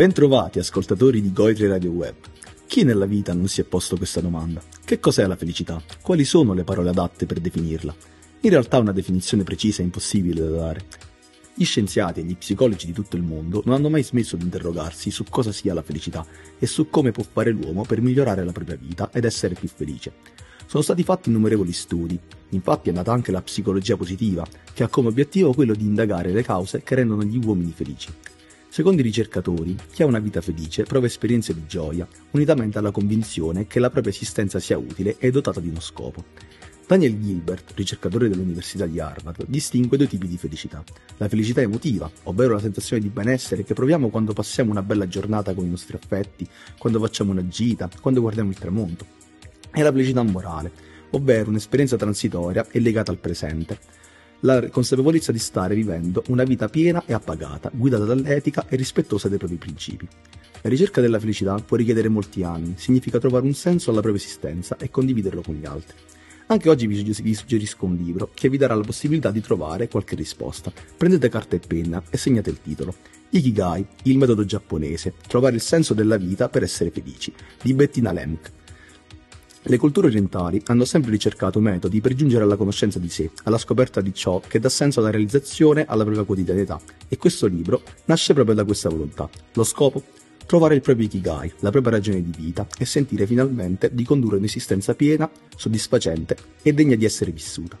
Bentrovati ascoltatori di Goetri Radio Web. Chi nella vita non si è posto questa domanda? Che cos'è la felicità? Quali sono le parole adatte per definirla? In realtà una definizione precisa è impossibile da dare. Gli scienziati e gli psicologi di tutto il mondo non hanno mai smesso di interrogarsi su cosa sia la felicità e su come può fare l'uomo per migliorare la propria vita ed essere più felice. Sono stati fatti innumerevoli studi, infatti è nata anche la psicologia positiva, che ha come obiettivo quello di indagare le cause che rendono gli uomini felici. Secondo i ricercatori, chi ha una vita felice prova esperienze di gioia, unitamente alla convinzione che la propria esistenza sia utile e dotata di uno scopo. Daniel Gilbert, ricercatore dell'Università di Harvard, distingue due tipi di felicità. La felicità emotiva, ovvero la sensazione di benessere che proviamo quando passiamo una bella giornata con i nostri affetti, quando facciamo una gita, quando guardiamo il tramonto. E la felicità morale, ovvero un'esperienza transitoria e legata al presente la consapevolezza di stare vivendo una vita piena e appagata, guidata dall'etica e rispettosa dei propri principi. La ricerca della felicità può richiedere molti anni, significa trovare un senso alla propria esistenza e condividerlo con gli altri. Anche oggi vi suggerisco un libro che vi darà la possibilità di trovare qualche risposta. Prendete carta e penna e segnate il titolo. Ikigai, il metodo giapponese, trovare il senso della vita per essere felici, di Bettina Lemk. Le culture orientali hanno sempre ricercato metodi per giungere alla conoscenza di sé, alla scoperta di ciò che dà senso alla realizzazione alla propria quotidianità, e questo libro nasce proprio da questa volontà. Lo scopo? Trovare il proprio ikigai, la propria ragione di vita e sentire finalmente di condurre un'esistenza piena, soddisfacente e degna di essere vissuta.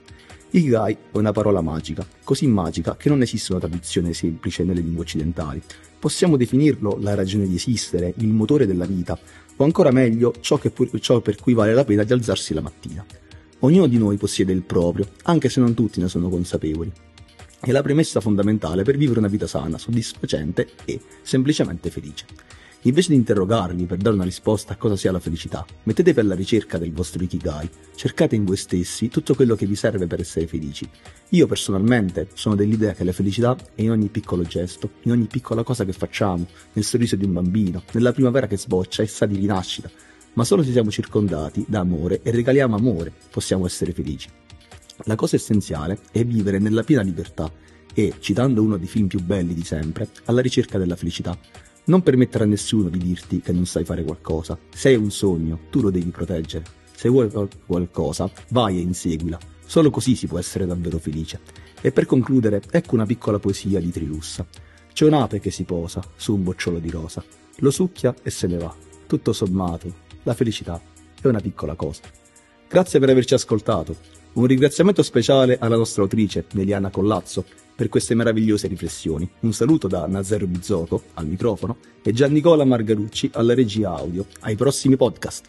Ikigai è una parola magica, così magica che non esiste una traduzione semplice nelle lingue occidentali. Possiamo definirlo la ragione di esistere, il motore della vita, o ancora meglio ciò, che, ciò per cui vale la pena di alzarsi la mattina. Ognuno di noi possiede il proprio, anche se non tutti ne sono consapevoli. È la premessa fondamentale per vivere una vita sana, soddisfacente e semplicemente felice. Invece di interrogarvi per dare una risposta a cosa sia la felicità, mettetevi alla ricerca del vostro Ikigai, cercate in voi stessi tutto quello che vi serve per essere felici. Io personalmente sono dell'idea che la felicità è in ogni piccolo gesto, in ogni piccola cosa che facciamo, nel sorriso di un bambino, nella primavera che sboccia e sa di rinascita. Ma solo se siamo circondati da amore e regaliamo amore possiamo essere felici. La cosa essenziale è vivere nella piena libertà e, citando uno dei film più belli di sempre, alla ricerca della felicità non permettere a nessuno di dirti che non sai fare qualcosa. Se hai un sogno, tu lo devi proteggere. Se vuoi qualcosa, vai e inseguila. Solo così si può essere davvero felice. E per concludere, ecco una piccola poesia di Trilussa. C'è un'ape che si posa su un bocciolo di rosa. Lo succhia e se ne va. Tutto sommato, la felicità è una piccola cosa. Grazie per averci ascoltato. Un ringraziamento speciale alla nostra autrice, Meliana Collazzo, per queste meravigliose riflessioni. Un saluto da Nazero Bizzotto al microfono e Giannicola Margarucci alla regia audio. Ai prossimi podcast!